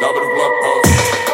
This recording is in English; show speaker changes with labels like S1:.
S1: double blood pose.